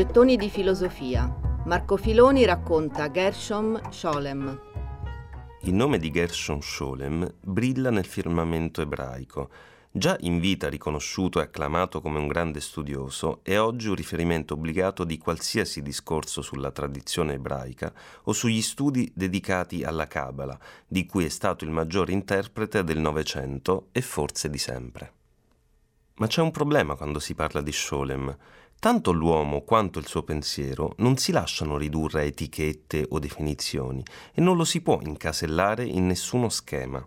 Gettoni di filosofia. Marco Filoni racconta Gershom Scholem. Il nome di Gershom Scholem brilla nel firmamento ebraico. Già in vita riconosciuto e acclamato come un grande studioso, è oggi un riferimento obbligato di qualsiasi discorso sulla tradizione ebraica o sugli studi dedicati alla Kabbalah, di cui è stato il maggiore interprete del Novecento e forse di sempre. Ma c'è un problema quando si parla di Scholem. Tanto l'uomo quanto il suo pensiero non si lasciano ridurre a etichette o definizioni e non lo si può incasellare in nessuno schema.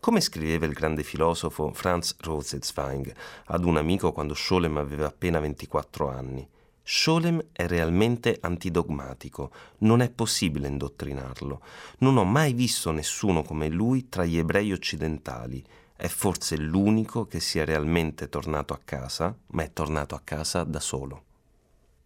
Come scriveva il grande filosofo Franz Rosenzweig ad un amico quando Scholem aveva appena 24 anni, Scholem è realmente antidogmatico, non è possibile indottrinarlo. Non ho mai visto nessuno come lui tra gli ebrei occidentali è forse l'unico che sia realmente tornato a casa, ma è tornato a casa da solo.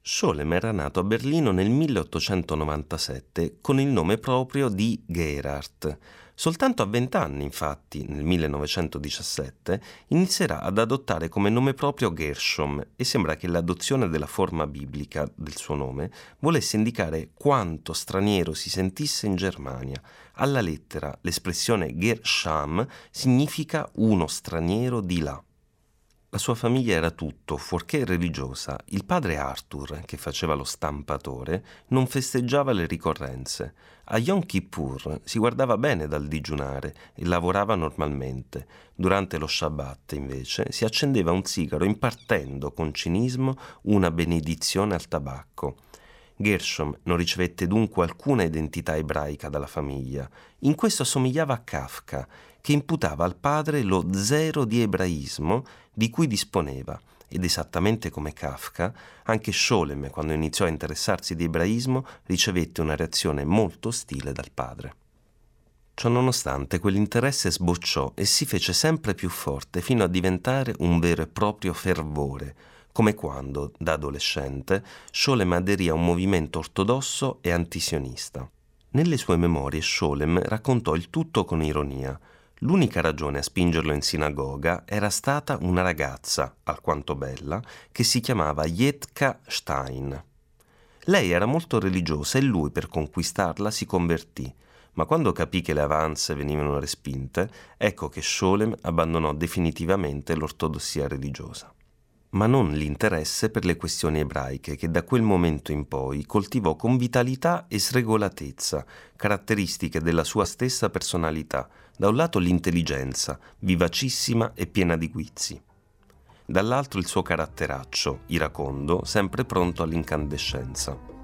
Scholem era nato a Berlino nel 1897 con il nome proprio di Gerhardt. Soltanto a vent'anni, infatti, nel 1917, inizierà ad adottare come nome proprio Gershom e sembra che l'adozione della forma biblica del suo nome volesse indicare quanto straniero si sentisse in Germania. Alla lettera l'espressione Gersham significa uno straniero di là. La sua famiglia era tutto, fuorché religiosa. Il padre Arthur, che faceva lo stampatore, non festeggiava le ricorrenze. A Yom Kippur si guardava bene dal digiunare e lavorava normalmente. Durante lo Shabbat, invece, si accendeva un sigaro impartendo con cinismo una benedizione al tabacco. Gershom non ricevette dunque alcuna identità ebraica dalla famiglia. In questo assomigliava a Kafka, che imputava al padre lo zero di ebraismo di cui disponeva. Ed esattamente come Kafka, anche Scholem, quando iniziò a interessarsi di ebraismo, ricevette una reazione molto ostile dal padre. Ciononostante, quell'interesse sbocciò e si fece sempre più forte fino a diventare un vero e proprio fervore, come quando, da adolescente, Scholem aderì a un movimento ortodosso e antisionista. Nelle sue memorie Scholem raccontò il tutto con ironia. L'unica ragione a spingerlo in sinagoga era stata una ragazza, alquanto bella, che si chiamava Jetka Stein. Lei era molto religiosa e lui, per conquistarla, si convertì, ma quando capì che le avanze venivano respinte, ecco che Scholem abbandonò definitivamente l'ortodossia religiosa ma non l'interesse per le questioni ebraiche che da quel momento in poi coltivò con vitalità e sregolatezza, caratteristiche della sua stessa personalità, da un lato l'intelligenza, vivacissima e piena di guizzi, dall'altro il suo caratteraccio, iracondo, sempre pronto all'incandescenza.